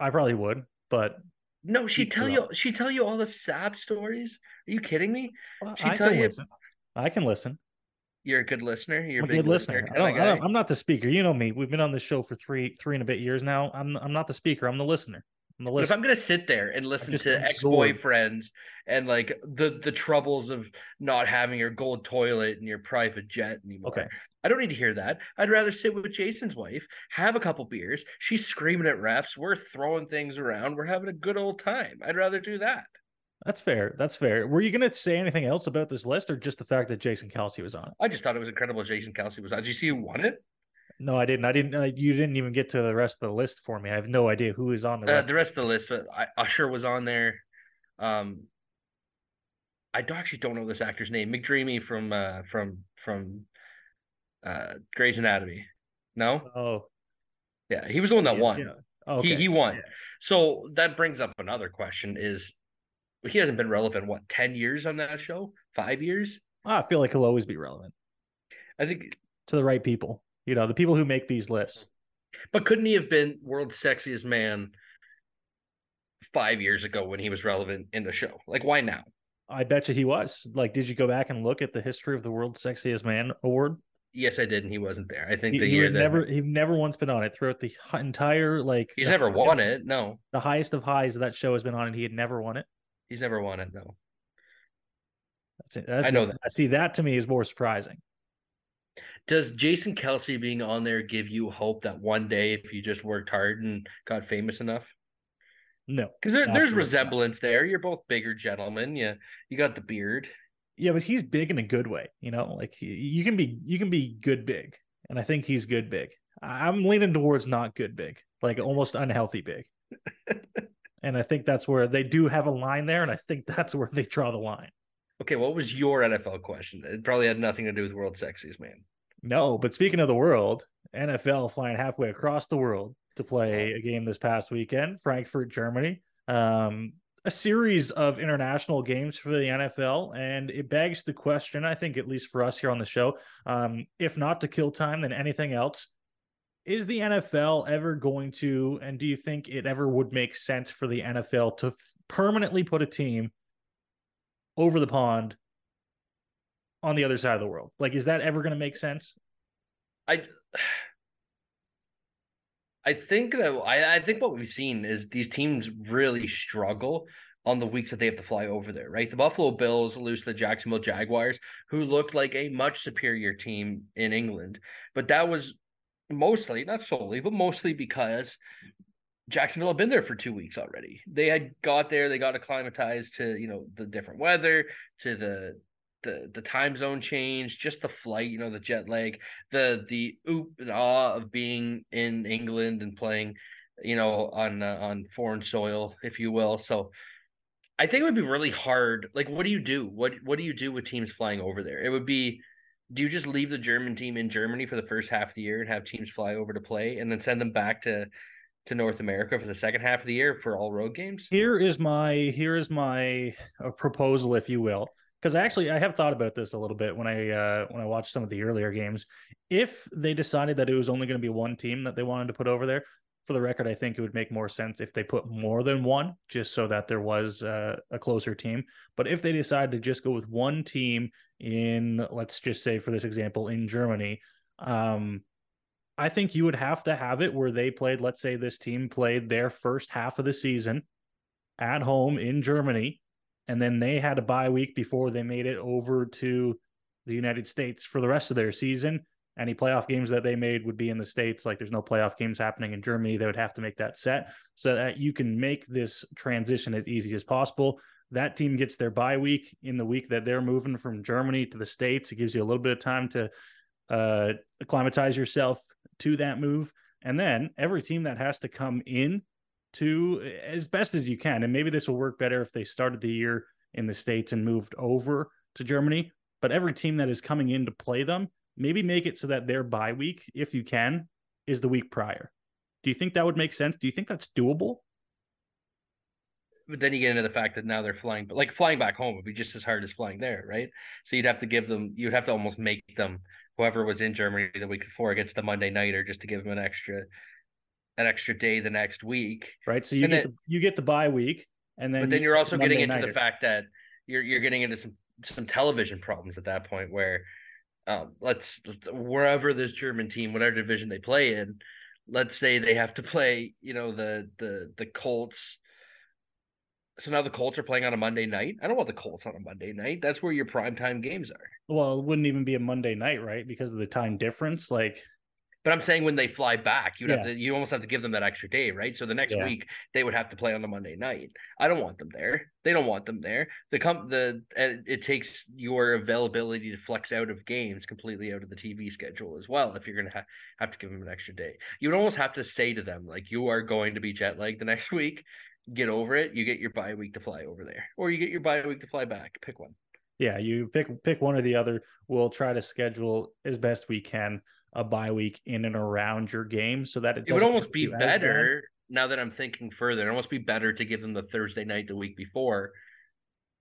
I probably would, but No, she tell you she tell you all the sad stories. Are you kidding me? She I tell can you listen. I can listen. you're a good listener. You're I'm a good listener. I don't, I don't, I'm not the speaker. You know me. We've been on this show for three three and a bit years now. I'm I'm not the speaker. I'm the listener. The But if I'm gonna sit there and listen to ex-boyfriends and like the the troubles of not having your gold toilet and your private jet anymore, Okay. I don't need to hear that. I'd rather sit with Jason's wife, have a couple beers. She's screaming at refs. We're throwing things around. We're having a good old time. I'd rather do that. That's fair. That's fair. Were you going to say anything else about this list, or just the fact that Jason Kelce was on it? I just thought it was incredible. Jason Kelce was on. Did you see who won it? No, I didn't. I didn't. Uh, you didn't even get to the rest of the list for me. I have no idea who is on the Uh, rest. the rest of the list, uh, I, Usher was on there. Um, I don't, actually don't know this actor's name. McDreamy from uh, from from uh, Grey's Anatomy. No, oh, yeah, he was the one that yeah, won. yeah. Oh, He he won. Yeah. So that brings up another question: Is he hasn't been relevant? What ten years on that show? Five years? I feel like he'll always be relevant I think. to the right people. You know, the people who make these lists. But couldn't he have been world's sexiest man five years ago when he was relevant in the show? Like, why now? I bet you he was. Like, did you go back and look at the history of the World's Sexiest Man award? Yes, I did, and he wasn't there. I think He, the he year that never, he never once been on it throughout the entire like. he's the never won it. No, The highest of highs of that show has been on, and he had never won it. he's never won it. No. That's it. That- I know that. I see. That to me is more surprising. Does Jason Kelce being on there give you hope that one day, if you just worked hard and got famous enough? No, Because there, there's Absolutely not. resemblance there. You're both bigger gentlemen. You you got the beard. Yeah, but he's big in a good way. You know, like he, you can be you can be good big, and I think he's good big. I'm leaning towards not good big, like almost unhealthy big. [laughs] and I think that's where they do have a line there, and I think that's where they draw the line. Okay, what was your NFL question? It probably had nothing to do with world sexiest man. No, but speaking of the world, NFL flying halfway across the world to play a game this past weekend, Frankfurt, Germany. Um, a series of international games for the NFL, and it begs the question, I think, at least for us here on the show, um, if not to kill time, then anything else. Is the NFL ever going to, and do you think it ever would make sense for the NFL to f- permanently put a team over the pond on the other side of the world? Like, is that ever going to make sense? I [sighs] I think that I, I think what we've seen is these teams really struggle on the weeks that they have to fly over there, right? The Buffalo Bills lose to the Jacksonville Jaguars, who looked like a much superior team in England. But that was mostly, not solely, but mostly because Jacksonville had been there for two weeks already. They had got there, they got acclimatized to, you know, the different weather, to the the the time zone change, just the flight, you know, the jet lag, the the oop and awe of being in England and playing, you know, on uh, on foreign soil, if you will. So I think it would be really hard. Like, what do you do? What what do you do with teams flying over there? It would be do you just leave the German team in Germany for the first half of the year and have teams fly over to play and then send them back to to North America for the second half of the year for all road games? Here is my here is my uh, proposal, if you will, because actually I have thought about this a little bit when I uh, when I watched some of the earlier games. If they decided that it was only going to be one team that they wanted to put over there, for the record, I think it would make more sense if they put more than one, just so that there was uh, a closer team. But if they decide to just go with one team in, let's just say for this example, in Germany, um, I think you would have to have it where they played, let's say this team played their first half of the season at home in Germany, and then they had a bye week before they made it over to the United States for the rest of their season. Any playoff games that they made would be in the States. Like there's no playoff games happening in Germany. They would have to make that set so that you can make this transition as easy as possible. That team gets their bye week in the week that they're moving from Germany to the States. It gives you a little bit of time to uh, acclimatize yourself to that move. And then every team that has to come in to eh, as best as you can, and maybe this will work better if they started the year in the States and moved over to Germany. But every team that is coming in to play them, maybe make it so that their bye week, if you can, is the week prior. Do you think that would make sense? Do you think that's doable? But then you get into the fact that now they're flying, but like flying back home would be just as hard as flying there, right? So you'd have to give them, you'd have to almost make them whoever was in Germany the week before against the Monday nighter just to give them an extra, an extra day the next week, right? So you And get then- the, you get the bye week, and then but then you you're also the getting into the fact that you're you're getting into some some television problems at that point where um let's wherever this German team whatever division they play in let's say they have to [laughs] play, you know, the the the Colts. So now the Colts are playing on a Monday night. I don't want the Colts on a Monday night. That's where your primetime games are. Well, it wouldn't even be a Monday night, right? Because of the time difference. Like, but I'm saying when they fly back, you'd Yeah. have to you almost have to give them that extra day, right? So the next Yeah. week they would have to play on the Monday night. I don't want them there. They don't want them there. The com the uh, it takes your availability to flex out of games completely out of the TV schedule as well. If you're gonna ha- have to give them an extra day, you would almost have to say to them like, you are going to be jet lagged the next [laughs] week. Get over it. You get your bye week to fly over there, or you get your bye week to fly back. Pick one. yeah, you pick pick one or the other. We'll try to schedule as best we can a bye week in and around your game so that it, It would almost be better now that I'm thinking further. It'd almost be better to give them the Thursday night the week before,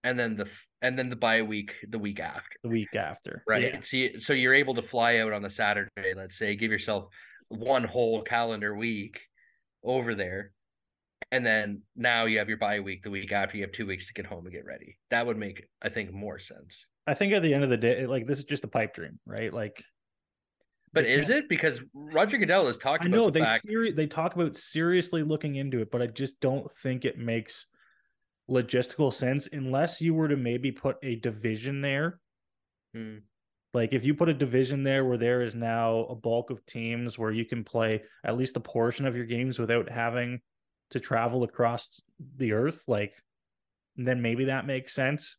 and then the and then the bye week the week after. the week after. Right. Yeah. So you, so you're able to fly out on the Saturday. Let's say give yourself one whole calendar week over there, and then now you have your bye week the week after. You have two weeks to get home and get ready. That would make I think more sense. I think at the end of the day, like this is just a pipe dream, right? Like But They is it because Roger Goodell is talking? I about know the they fact seri- they talk about seriously looking into it, but I just don't think it makes logistical sense unless you were to maybe put a division there. Hmm. Like if you put a division there where there is now a bulk of teams where you can play at least a portion of your games without having to travel across the earth, like then maybe that makes sense.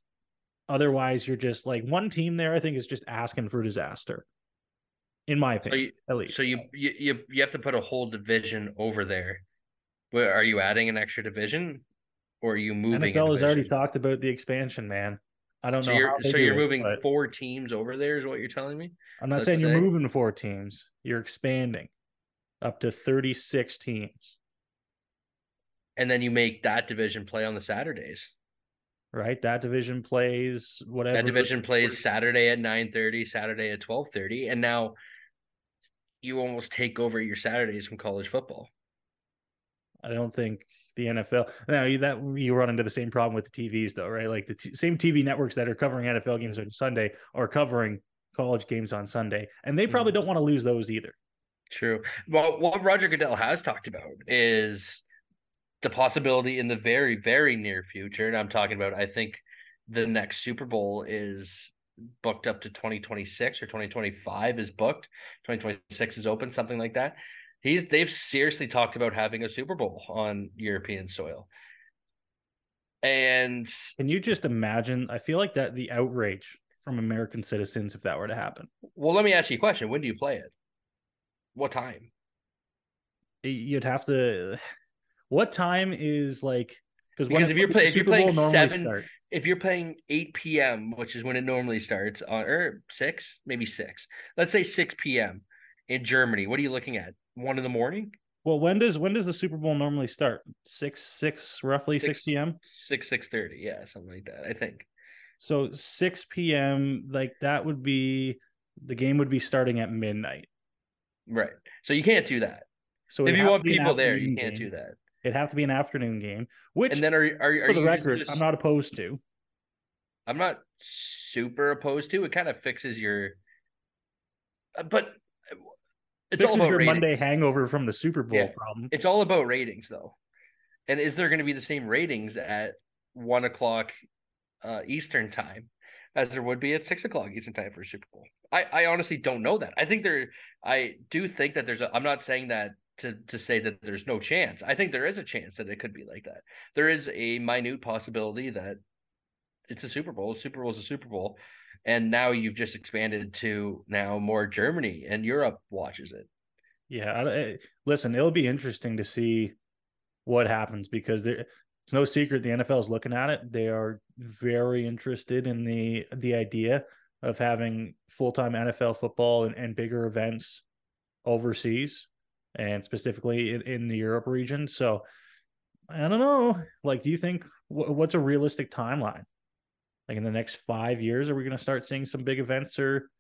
Otherwise, you're just like one team there. I think is just asking for disaster, in my So opinion, you, at least. so you, you you you have to put a whole division over there. Where are you adding an extra division, or are you moving? NFL has already talked about the expansion, man. I don't So know. you're so you're it, moving but four teams over there, is what you're telling me? I'm not let's saying you're say. moving four teams. You're expanding up to 36 teams, And then you make that division play on the Saturdays. right? That division plays whatever. That division plays Saturday at nine thirty, Saturday at twelve thirty, and now you almost take over your Saturdays from college football. I don't think the NFL. Now you- that you run into the same problem with the TVs, though, right? Like the t- same TV networks that are covering NFL games on Sunday are covering college games on Sunday, and they Mm-hmm. probably don't want to lose those either. True. Well, what Roger Goodell has talked about is the possibility in the very, very near future, and I'm talking about, I think the next Super Bowl is booked up to 2026 or 2025 is booked. 2026 is open, something like that. He's they've seriously talked about having a Super Bowl on European soil. And Can you just imagine? I feel like that the outrage from American citizens if that were to happen. well, let me ask you a question. When do you play it? What time? You'd have to. What time is like? Because if you're play, if you're Super Bowl playing normally seven, start? If you're playing 8 p.m., which is when it normally starts, on or six, maybe six. Let's say 6 p.m. in Germany. What are you looking at? One in the morning? Well, when does when does the Super Bowl normally start? Six six roughly six, Six- p.m. Six six thirty, yeah, something like that. I think. So six p.m. like that would be the game would be starting at midnight. Right. So you can't do that. So if you want to be an people there, you can't game. do that. It'd have to be an afternoon game, which And then are are, are for the you record, just- I'm not opposed to. I'm not super opposed to. It kind of fixes your, uh, but it's all Fixes about your ratings. Monday hangover from the Super Bowl Yeah. problem. It's all about ratings, though. And is there going to be the same ratings at one o'clock uh, Eastern time as there would be at six o'clock Eastern time for a Super Bowl? I, I honestly don't know that. I think there, I do think that there's a. I'm not saying that to to say that there's no chance. I think there is a chance that it could be like that. There is a minute possibility that it's a Super Bowl. Super Bowl is a Super Bowl, and now you've just expanded to now more Germany and Europe watches it. Yeah, I, I- listen, it'll be interesting to see what happens because there, it's no secret the NFL is looking at it. They are very interested in the the idea of having full time NFL football and, and bigger events overseas and specifically in, in the Europe region. So I don't know. Like, do you think wh- what's a realistic timeline? Like in the next five years, are we going to start seeing some big events or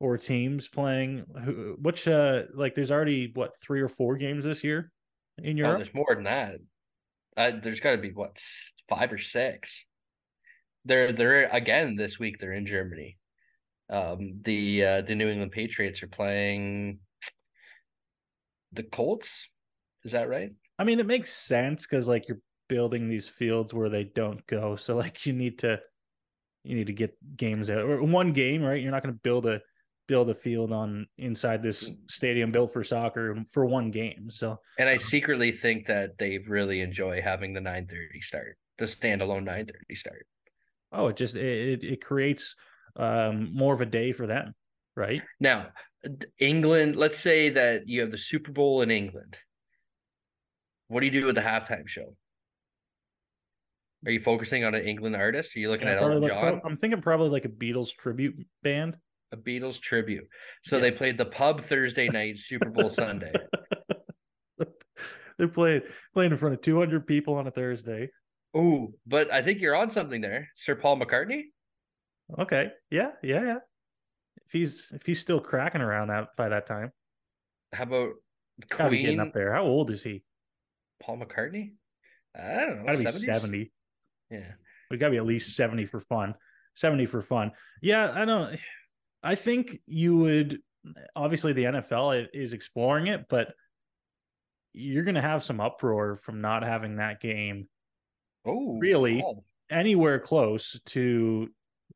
or teams playing? Who, which uh, like there's already what three or four games this year in Oh, Europe. there's more than that. Uh, there's got to be what five or six. They're they're again this week. They're in Germany. Um, the uh, the New England Patriots are playing. The Colts. Is that right? I mean, it makes sense because like you're building these fields where they don't go. [laughs] So like you need to you need to get games out or one game, right? You're not going to build a build a field on inside this stadium built for soccer for one game. So And I secretly think that they really enjoy having the 9:30 start, the standalone 9:30 start. oh, it just it it creates um more of a day for them, right? Now, England, let's say that you have the Super Bowl in England. What do you do with the halftime show? Are you focusing on an England artist? Are you looking Yeah, at Elton like- John? I'm thinking probably like a Beatles tribute band. A Beatles tribute. So Yeah. they played the pub Thursday night, Super Bowl Sunday. [laughs] They're playing playing in front of 200 people on a Thursday. Oh, but I think you're on something there. Sir Paul McCartney? Okay, yeah, yeah, yeah. If he's if he's still cracking around that by that time, How about gotta be getting up there. How old is he? Paul McCartney? I don't know. Gotta be 70. Yeah. We gotta be at least 70 for fun. 70 for fun. Yeah, I don't I think you would obviously the NFL is exploring it, but you're gonna have some uproar from not having that game Oh, really wow. anywhere close to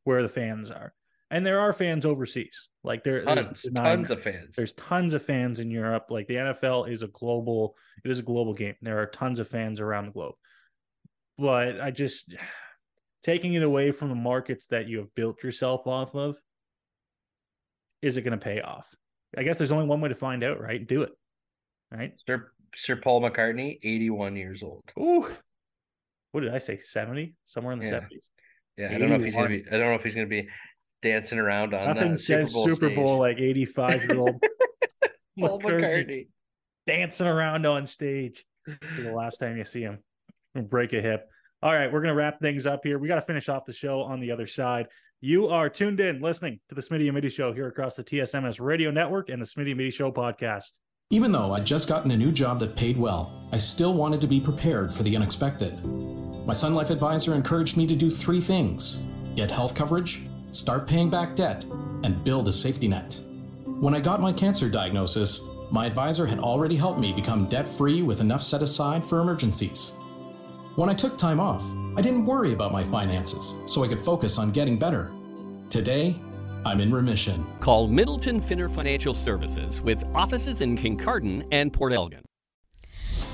where the fans are. And there are fans overseas. Like there, there's Tons, denying tons of fans. There's tons of fans in Europe. Like the NFL is a global, it is a global game. There are tons of fans around the globe. But I just [sighs] taking it away from the markets that you have built yourself off of, is it going to pay off? I guess there's only one way to find out, right? Do it. Right. Sir Sir Paul McCartney, 81 years old. Ooh. What did I say? 70? Somewhere in the Yeah. 70s. Yeah, I don't know if he's gonna be I don't know if he's gonna be dancing around on Nothing the Super says Bowl Super. Bowl like 85 year old [laughs] Paul McCartney. dancing around on stage for the last time you see him break a hip. All right, we're going to wrap things up here. We got to finish off the show on the other side. You are tuned in listening to the Smitty and Mitty Show here across the TSMS Radio Network and the Smitty and Mitty Show podcast. Even though I'd just gotten a new job that paid well, I still wanted to be prepared for the unexpected. My Sun Life advisor encouraged me to do three things get health coverage, start paying back debt, and build a safety net. When I got my cancer diagnosis, my advisor had already helped me become debt free with enough set aside for emergencies. When I took time off, I didn't worry about my finances, so I could focus on getting better. Today, I'm in remission. Call Middleton Finner Financial Services with offices in Kincardine and Port Elgin.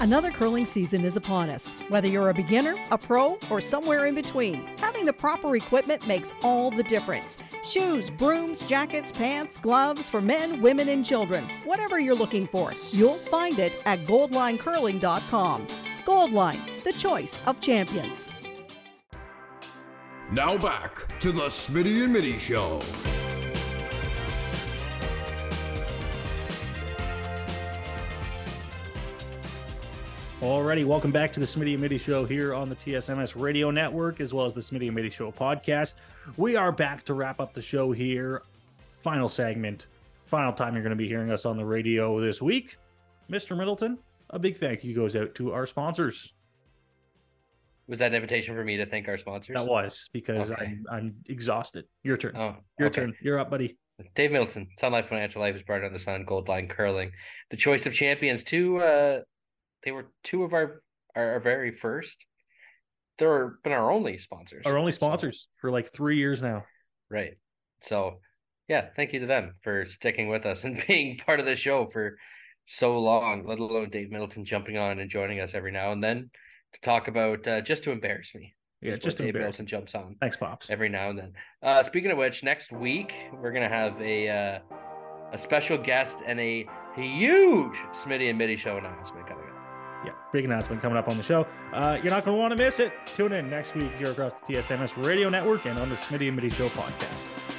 Another curling season is upon us. Whether you're a beginner, a pro, or somewhere in between, having the proper equipment makes all the difference. Shoes, brooms, jackets, pants, gloves for men, women, and children. Whatever you're looking for, you'll find it at goldlinecurling.com. Goldline, the choice of champions. Now back to the Smitty and Mitty Show. Alrighty, welcome back to the Smitty and Mitty Show here on the TSMS Radio Network, as well as the Smitty and Mitty Show podcast. We are back to wrap up the show here. Final segment, final time you're going to be hearing us on the radio this week. Mr. Middleton, a big thank you goes out to our sponsors. Was that an invitation for me to thank our sponsors? That was because Okay. I'm, I'm exhausted. Your turn. Oh, Your okay. turn. You're up, buddy. Dave Middleton, Sun Life Financial Life is brighter on the sun, Gold Line Curling. The choice of champions. Two uh they were two of our our, very first. They're been our only sponsors. Our only sponsors for like three years now. Right. So yeah, thank you to them for sticking with us [laughs] and being part of the show for so long, let alone Dave Middleton jumping on and joining us every now and then to talk about uh, just to embarrass me. Yeah, just to Dave Middleton jumps on Thanks, Pops. every now and then. Uh, speaking of which, next week we're gonna have a uh, a special guest and a huge Smitty and Mitty show announcement coming up. Yeah, big announcement coming up on the show. Uh, you're not going to want to miss it. Tune in next week here across the TSMS Radio Network and on the Smitty and Mitty Show podcast.